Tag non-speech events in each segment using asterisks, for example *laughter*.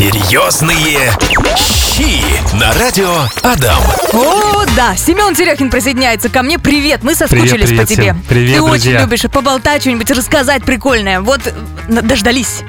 Серьезные щи на радио Адам. О, да, Семен Терехин присоединяется ко мне. Привет, мы соскучились Привет, привет по тебе. всем. Привет, Ты очень друзья. любишь поболтать, что-нибудь рассказать прикольное. Вот, дождались.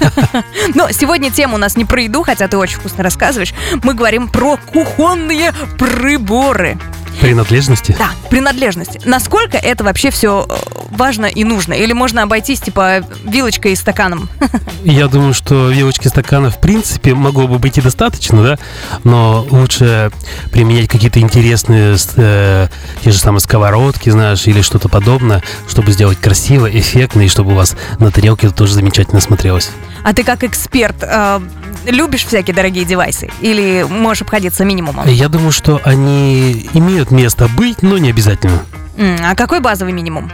*laughs* Но сегодня тема у нас не про еду, хотя ты очень вкусно рассказываешь. Мы говорим про кухонные приборы. Принадлежности? Да, принадлежности. Насколько это вообще все важно и нужно? Или можно обойтись, типа, вилочкой и стаканом? *laughs* Я думаю, что вилочки стакана в принципе могло бы быть и достаточно, да, но лучше применять какие-то интересные э, те же самые сковородки, знаешь, или что-то подобное, чтобы сделать красиво, эффектно, и чтобы у вас на тарелке это тоже замечательно смотрелось. А ты как эксперт э, любишь всякие дорогие девайсы? Или можешь обходиться минимумом? Я думаю, что они имеют место быть, но не обязательно. А какой базовый минимум?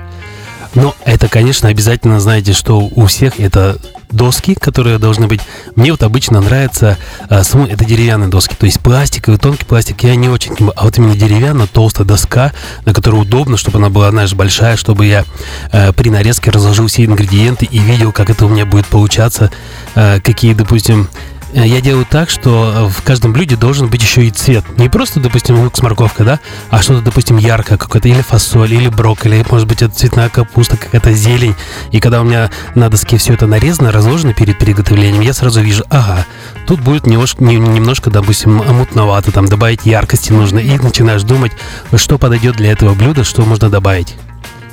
Но это, конечно, обязательно, знаете, что у всех это доски, которые должны быть. Мне вот обычно нравится, а, само- это деревянные доски, то есть пластиковый, тонкий пластик я не очень, а вот именно деревянная толстая доска, на которой удобно, чтобы она была, знаешь, большая, чтобы я э, при нарезке разложил все ингредиенты и видел, как это у меня будет получаться, э, какие, допустим, Э, я делаю так, что э, в каждом блюде должен быть еще и цвет. Не просто, допустим, лук с морковкой, да, а что-то, допустим, яркое какое-то, или фасоль, или брокколи, может быть, это цветная капуста, какая-то зелень. И когда у меня на доске все это нарезано, разложено перед приготовлением, я сразу вижу, ага, тут будет немножко, не- немножко допустим, мутновато, там, добавить яркости нужно. И начинаешь думать, что подойдет для этого блюда, что можно добавить.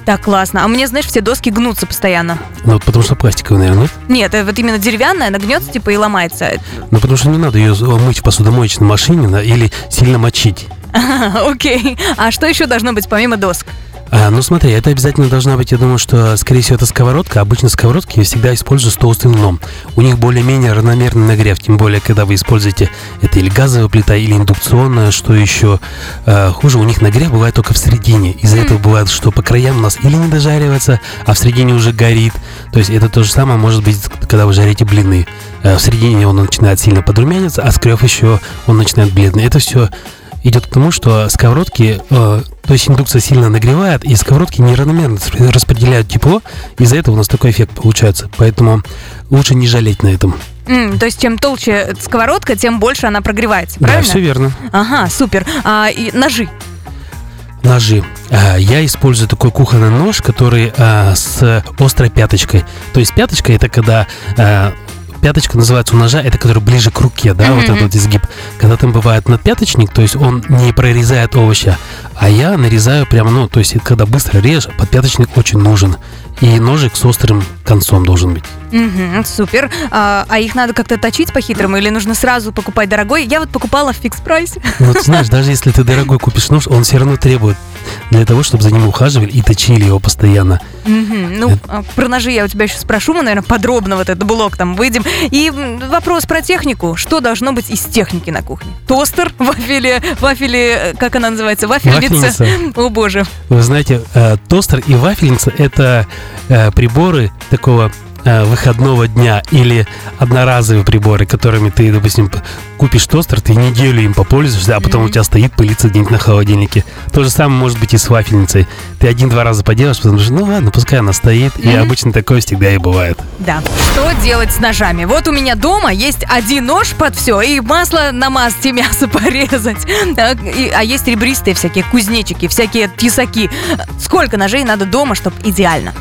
Так классно. А мне, знаешь, все доски гнутся постоянно. Ну, вот потому что пластиковый, наверное, нет? Нет, э, вот именно деревянная, она гнется, типа, и ломается. Ну, потому что не надо ее мыть в посудомоечной машине да, или сильно мочить. *laughs* Окей. А что еще должно быть помимо доск? А, ну смотри, это обязательно должна быть, я думаю, что, скорее всего, это сковородка. Обычно сковородки я всегда использую с толстым дном. У них более-менее равномерный нагрев, тем более, когда вы используете это или газовая плита, или индукционная, что еще э, хуже, у них нагрев бывает только в середине. Из-за этого бывает, что по краям у нас или не дожаривается, а в середине уже горит. То есть это то же самое может быть, когда вы жарите блины. Э, в середине он начинает сильно подрумяниться, а с краев еще он начинает бледный. Это все идет к тому, что сковородки, э, то есть индукция сильно нагревает, и сковородки неравномерно распределяют тепло, из-за этого у нас такой эффект получается. Поэтому лучше не жалеть на этом. М, то есть, чем толще сковородка, тем больше она прогревается, правильно? Да, все верно. Ага, супер. А и ножи. Ножи. А, Я использую такой кухонный нож, который а, с острой пяточкой. То есть пяточка это когда а, пяточка называется у ножа, это который ближе к руке, да, вот Мгм. этот вот изгиб. Когда там бывает надпяточник, то есть он не прорезает овоща, а я нарезаю прямо, ну, то есть когда быстро режешь, подпяточник очень нужен. И ножик с острым концом должен быть. Мгм, супер. А, а их надо как-то точить по-хитрому или нужно сразу покупать дорогой? Я вот покупала в фикс-прайсе. Ну, ты знаешь, *laughs* даже если ты дорогой купишь нож, он все равно требует для того, чтобы за ним ухаживали и точили его постоянно. Мгм. Ну, а, про ножи я у тебя еще спрошу, мы, наверное, подробно вот этот блок там выйдем. И вопрос про технику. Что должно быть из техники на кухне? Тостер, *laughs* вафели, вафели, э, как она называется? Вафельница. Вафельница. *laughs* О боже. Вы знаете, э, тостер и вафельница – это э, приборы такого выходного дня или одноразовые приборы, которыми ты, допустим, купишь тостер, ты неделю им попользуешься, а потом Мгм. у тебя стоит пылиться где-нибудь на холодильнике. То же самое может быть и с вафельницей. Ты один-два раза поделаешь, потом думаешь, ну ладно, пускай она стоит. И Мгм. обычно такое всегда и бывает. Да. Что делать с ножами? Вот у меня дома есть один нож под все, и масло намазать, и *laughs* мясо порезать. А, и- а есть ребристые всякие кузнечики, всякие тесаки. Сколько ножей надо дома, чтобы идеально?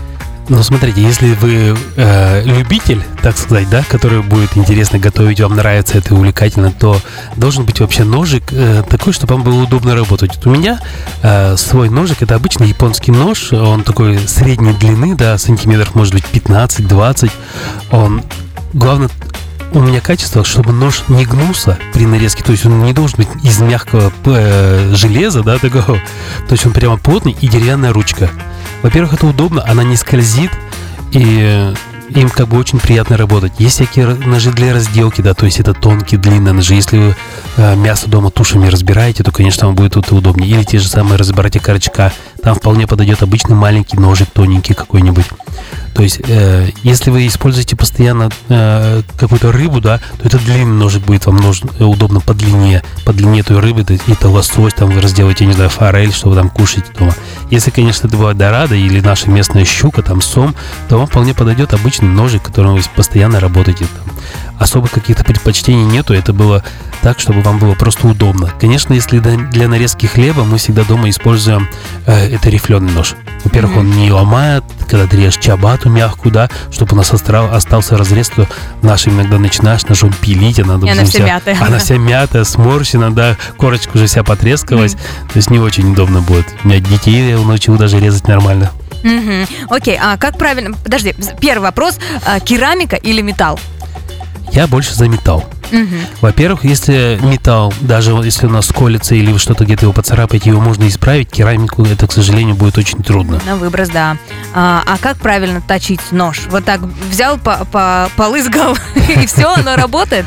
Ну, смотрите, если вы э, любитель, так сказать, да, который будет интересно готовить, вам нравится это увлекательно, то должен быть вообще ножик э, такой, чтобы вам было удобно работать. Вот у меня э, свой ножик, это обычный японский нож, он такой средней длины, да, сантиметров, может быть, 15-20. Он, главное, у меня качество, чтобы нож не гнулся при нарезке, то есть он не должен быть из мягкого э, железа, да, такого, то есть он прямо плотный и деревянная ручка. Во-первых, это удобно, она не скользит, и э, им как бы очень приятно работать. Есть всякие ножи для разделки, да, то есть это тонкие, длинные ножи. Если вы э, мясо дома тушами разбираете, то, конечно, вам будет это удобнее. Или те же самые разбирайте корочка. Там вполне подойдет обычный маленький ножик, тоненький какой-нибудь. То есть, э, если вы используете постоянно э, какую-то рыбу, да, то этот длинный ножик будет вам нужен, э, удобно по длине, по длине той рыбы, то есть это лосось, там вы разделаете, не знаю, форель, что вы там кушаете дома. Если, конечно, это бывает дорадо или наша местная щука, там сом, то вам вполне подойдет обычный ножик, которым вы постоянно работаете. Там. Особых каких-то предпочтений нету. Это было так, чтобы вам было просто удобно. Конечно, если для нарезки хлеба мы всегда дома используем э, это рифленый нож. Во-первых, он не ломает, когда ты режешь чабату мягкую, да, чтобы у нас острал, остался разрез, то наш иногда начинаешь ножом пилить, она, допустим, она вся мятая. Она вся мятая, сморщена, да, корочка уже вся потрескалась. Mm-hmm. То есть не очень удобно будет. У меня детей я научил даже резать нормально. Угу. Окей, а как правильно... Подожди, первый вопрос. А, керамика или металл? Я больше за металл. Угу. Во-первых, если металл, даже если у нас колется или вы что-то где-то его поцарапаете, его можно исправить, керамику это, к сожалению, будет очень трудно. На выброс, да. А, а как правильно точить нож? Вот так взял, по, по, полызгал, *laughs* и все, оно работает?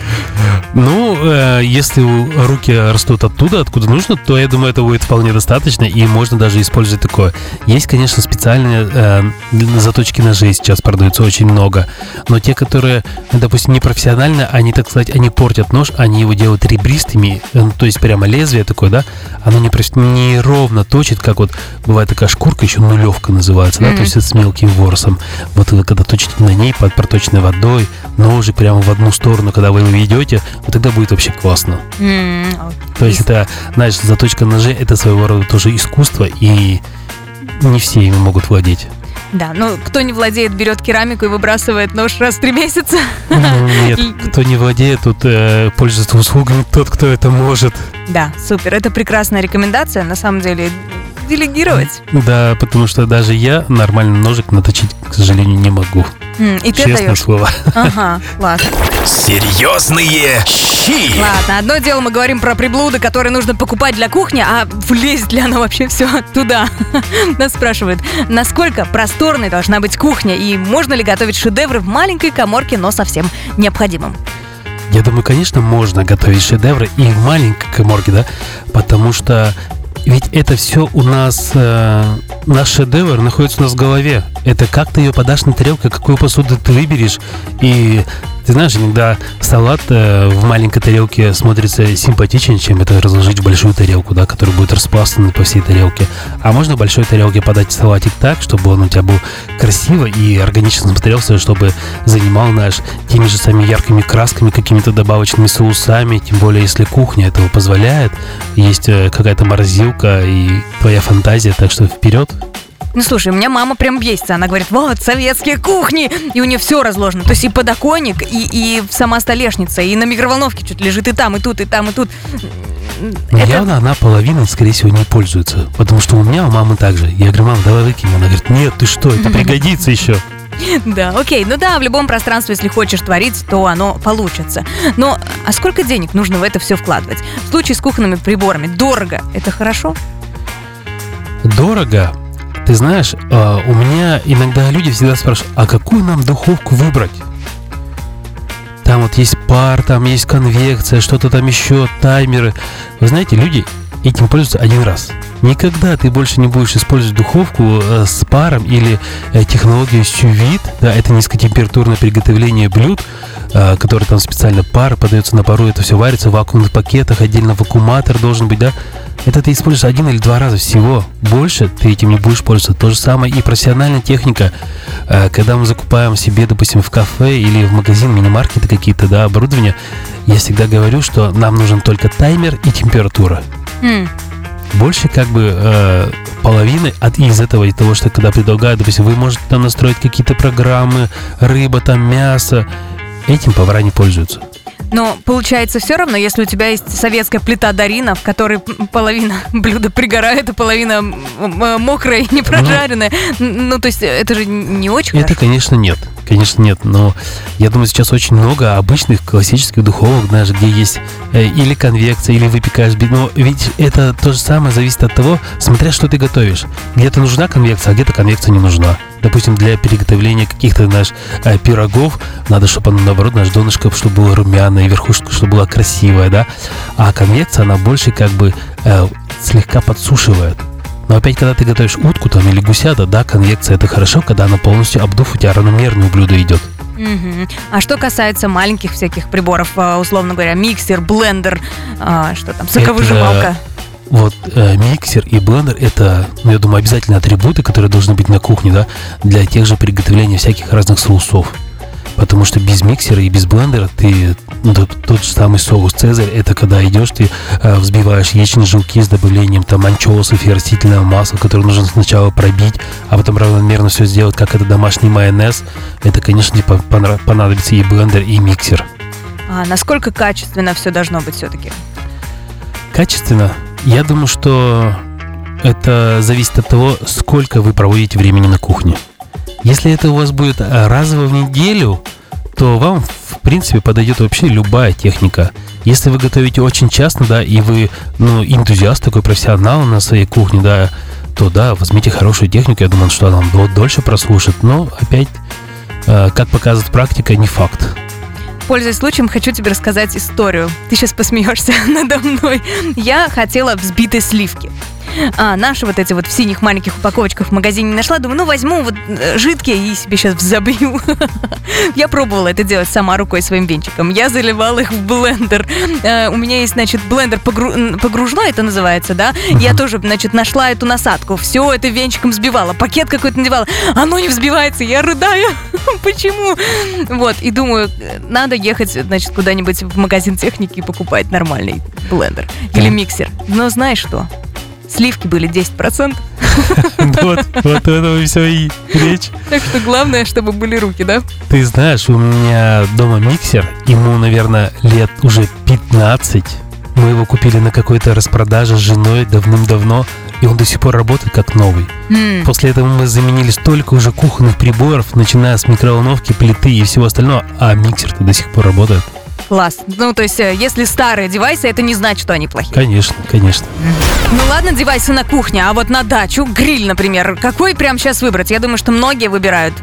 Ну, э, если руки растут оттуда, откуда нужно, то я думаю, это будет вполне достаточно, и можно даже использовать такое. Есть, конечно, специальные э, заточки ножей сейчас продаются очень много, но те, которые, допустим, не профессионально, они, так сказать, они портят нож, они его делают ребристыми, э, то есть прямо лезвие такое, да, оно не, не ровно точит, как вот бывает такая шкурка, еще нулевка называется, mm-hmm. да, то есть это с мелким ворсом. Вот вы когда точите на ней под проточной водой, ножик прямо в одну сторону, когда вы его ведете, вот тогда будет вообще классно. Mm-hmm. То есть это, знаешь, заточка ножей это своего рода тоже искусство, и не все ими могут владеть. Да, ну кто не владеет, берет керамику и выбрасывает нож раз в три месяца. Нет, *laughs* кто не владеет, тут э, пользуется услугами тот, кто это может. Да, супер. Это прекрасная рекомендация, на самом деле, делегировать. Да, потому что даже я нормальный ножик наточить, к сожалению, не могу. И ты Честное даешь? слово. Ага, ладно. Серьезные щи. Ладно, одно дело мы говорим про приблуды, которые нужно покупать для кухни, а влезет ли она вообще все туда? *laughs* Нас спрашивают, насколько просторной должна быть кухня и можно ли готовить шедевры в маленькой коморке, но совсем необходимым? Я думаю, конечно, можно готовить шедевры и в маленькой коморке, да, потому что ведь это все у нас, э, наш шедевр находится у нас в голове. Это как ты ее подашь на тарелку, какую посуду ты выберешь. И ты знаешь, иногда салат э, в маленькой тарелке смотрится симпатичнее, чем это разложить в большую тарелку, да, которая будет распластана по всей тарелке. А можно в большой тарелке подать салатик так, чтобы он у тебя был красиво и органично смотрелся, чтобы занимал наш теми же самыми яркими красками, какими-то добавочными соусами, тем более если кухня этого позволяет, есть э, какая-то морозилка и твоя фантазия, так что вперед. Ну, слушай, у меня мама прям бесится. Она говорит, вот, советские кухни. И у нее все разложено. То есть и подоконник, и, и сама столешница, и на микроволновке что-то лежит и там, и тут, и там, и тут. Но Это... явно она половина, скорее всего, не пользуется. Потому что у меня у мамы также. Я говорю, мама, давай выкинем. Она говорит, нет, ты что, это *laughs* пригодится еще. Да, окей. Ну да, в любом пространстве, если хочешь творить, то оно получится. Но а сколько денег нужно в это все вкладывать? В случае с кухонными приборами дорого. Это хорошо? Дорого ты знаешь, а, у меня иногда люди всегда спрашивают, а какую нам духовку выбрать? Там вот есть пар, там есть конвекция, что-то там еще, таймеры. Вы знаете, люди этим пользуются один раз. Никогда ты больше не будешь использовать духовку э, с паром или э, технологию сювит, да, это низкотемпературное приготовление блюд, э, который там специально пар подается на пару, это все варится в вакуумных пакетах, отдельно вакууматор должен быть, да, это ты используешь один или два раза всего. Больше ты этим не будешь пользоваться. То же самое и профессиональная техника. Э, когда мы закупаем себе, допустим, в кафе или в магазин, мини-маркеты какие-то, да, оборудование, я всегда говорю, что нам нужен только таймер и температура. Mm. Больше как бы э, половины от из этого, из того, что когда предлагают, допустим, вы можете там настроить какие-то программы, рыба, там мясо, этим повара не пользуются. Но получается все равно, если у тебя есть советская плита Дарина, в которой половина *laughs* блюда пригорает, а половина мокрая и *laughs* не прожаренная. Ну, ну то есть это же не очень Это, хорошо. конечно, нет. Конечно, нет. Но я думаю, сейчас очень много обычных классических духовок, даже где есть э, или конвекция, или выпекаешь. Но ведь это то же самое зависит от того, смотря что ты готовишь. Где-то нужна конвекция, а где-то конвекция не нужна. Допустим, для приготовления каких-то наш э, пирогов надо, чтобы оно, наоборот, наш донышко, чтобы было румяное, верхушка, чтобы была красивая, да. А конвекция, она больше как бы э, слегка подсушивает. Но опять, когда ты готовишь утку там или гусята, да, конвекция это хорошо, когда она полностью обдув, у тебя равномерное блюдо идет. Угу. А что касается маленьких всяких приборов, э, условно говоря, миксер, блендер, а, что там, соковыжималка? Это вот э, миксер и блендер это, ну, я думаю, обязательно атрибуты, которые должны быть на кухне, да, для тех же приготовления всяких разных соусов. Потому что без миксера и без блендера ты ну, тот, тот же самый соус Цезарь, это когда идешь, ты э, взбиваешь яичные желтки с добавлением там анчоусов и растительного масла, которое нужно сначала пробить, а потом равномерно все сделать, как это домашний майонез. Это, конечно, тебе понра- понадобится и блендер, и миксер. А насколько качественно все должно быть все-таки? Качественно? Я думаю, что это зависит от того, сколько вы проводите времени на кухне. Если это у вас будет разово в неделю, то вам, в принципе, подойдет вообще любая техника. Если вы готовите очень часто, да, и вы, ну, энтузиаст такой, профессионал на своей кухне, да, то да, возьмите хорошую технику, я думаю, что она вам дольше прослушает, но опять, э, как показывает практика, не факт. Пользуясь случаем, хочу тебе рассказать историю. Ты сейчас посмеешься *laughs* надо мной. Я хотела взбитой сливки а, наши вот эти вот в синих маленьких упаковочках в магазине нашла. Думаю, ну возьму вот э, жидкие и себе сейчас взобью. *laughs* Я пробовала это делать сама рукой своим венчиком. Я заливала их в блендер. Э, у меня есть, значит, блендер погружной, это называется, да? Я тоже, значит, нашла эту насадку. Все это венчиком взбивала. Пакет какой-то надевала. Оно не взбивается. Я рыдаю. *laughs* Почему? Вот, и думаю, надо ехать, значит, куда-нибудь в магазин техники и покупать нормальный блендер. Или миксер. Но знаешь что? Сливки были 10%. *laughs* Вот, вот этого все и речь. Так что главное, чтобы были руки, да? Ты знаешь, у меня дома миксер, ему, наверное, лет уже 15. Мы его купили на какой-то распродаже с женой давным-давно, и он до сих пор работает как новый. Mm. После этого мы заменили столько уже кухонных приборов, начиная с микроволновки, плиты и всего остального, а миксер-то до сих пор работает. Класс. Ну, то есть, э, если старые девайсы, это не значит, что они плохие. Конечно, конечно. Ну ладно, девайсы на кухне, а вот на дачу, гриль, например, какой прям сейчас выбрать? Я думаю, что многие выбирают.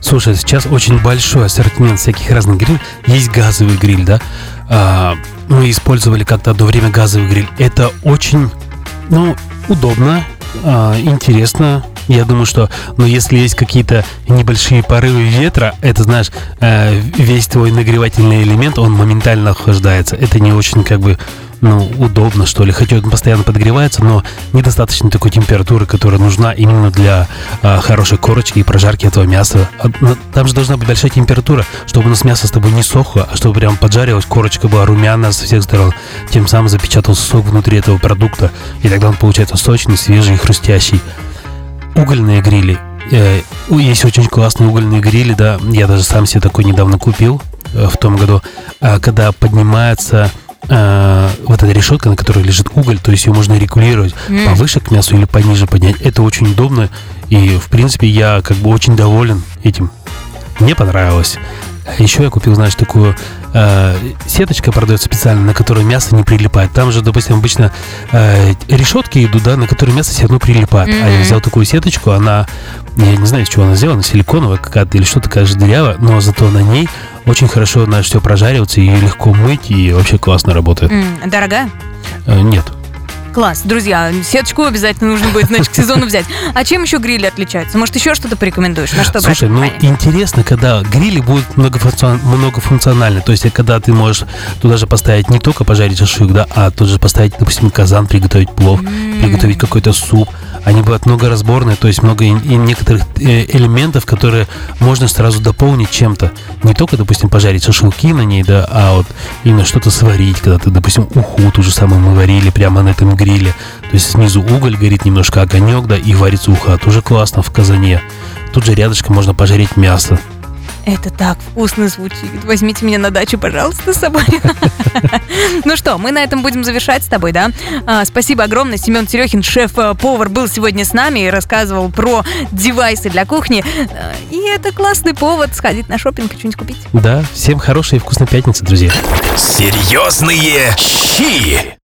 Слушай, сейчас очень большой ассортимент всяких разных гриль. Есть газовый гриль, да? А, мы использовали как-то одно время газовый гриль. Это очень, ну, удобно, а, интересно, я думаю, что, ну, если есть какие-то небольшие порывы ветра, это, знаешь, э, весь твой нагревательный элемент, он моментально охлаждается. Это не очень, как бы, ну, удобно, что ли. Хотя он постоянно подогревается, но недостаточно такой температуры, которая нужна именно для э, хорошей корочки и прожарки этого мяса. А, там же должна быть большая температура, чтобы у нас мясо с тобой не сохло, а чтобы прям поджарилось, корочка была румяная со всех сторон. Тем самым запечатался сок внутри этого продукта, и тогда он получается сочный, свежий хрустящий угольные грили. Э, есть очень классные угольные грили, да. Я даже сам себе такой недавно купил э, в том году, а, когда поднимается э, вот эта решетка, на которой лежит уголь, то есть ее можно регулировать mm. повыше к мясу или пониже поднять. Это очень удобно, и в принципе я как бы очень доволен этим. Мне понравилось. Еще я купил, знаешь, такую э, сеточка продается специально, на которую мясо не прилипает. Там же, допустим, обычно э, решетки идут, да, на которые мясо все равно прилипает. Mm-hmm. А я взял такую сеточку, она, я не знаю, из чего она сделана, силиконовая какая-то или что-то, такая же дырявая, но зато на ней очень хорошо, знаешь, все прожаривается, ее легко мыть и вообще классно работает. Mm, дорогая? Э, нет. Класс, друзья, сеточку обязательно нужно будет, значит, к сезону взять. А чем еще грили отличаются? Может, еще что-то порекомендуешь? На что Слушай, ну интересно, когда грили будут многофункцион... многофункциональны, то есть когда ты можешь туда же поставить не только пожарить шашлык, да, а тут же поставить, допустим, казан, приготовить плов, mm. приготовить какой-то суп, они будут многоразборные, то есть много и некоторых э, элементов, которые можно сразу дополнить чем-то. Не только, допустим, пожарить шашлыки на ней, да, а вот именно что-то сварить, когда ты, допустим, уху ту же самую мы варили прямо на этом гриле. То есть снизу уголь горит немножко огонек, да, и варится уха. Тоже классно в казане. Тут же рядышком можно пожарить мясо. Это так вкусно звучит. Возьмите меня на дачу, пожалуйста, с собой. *laughs* Ну что, мы на этом будем завершать с тобой, да? А, спасибо огромное. Семен Терехин, шеф-повар, был сегодня с нами и рассказывал про девайсы для кухни. А, и это классный повод сходить на шопинг и что-нибудь купить. Да, всем хорошей и вкусной пятницы, друзья. Серьезные щи!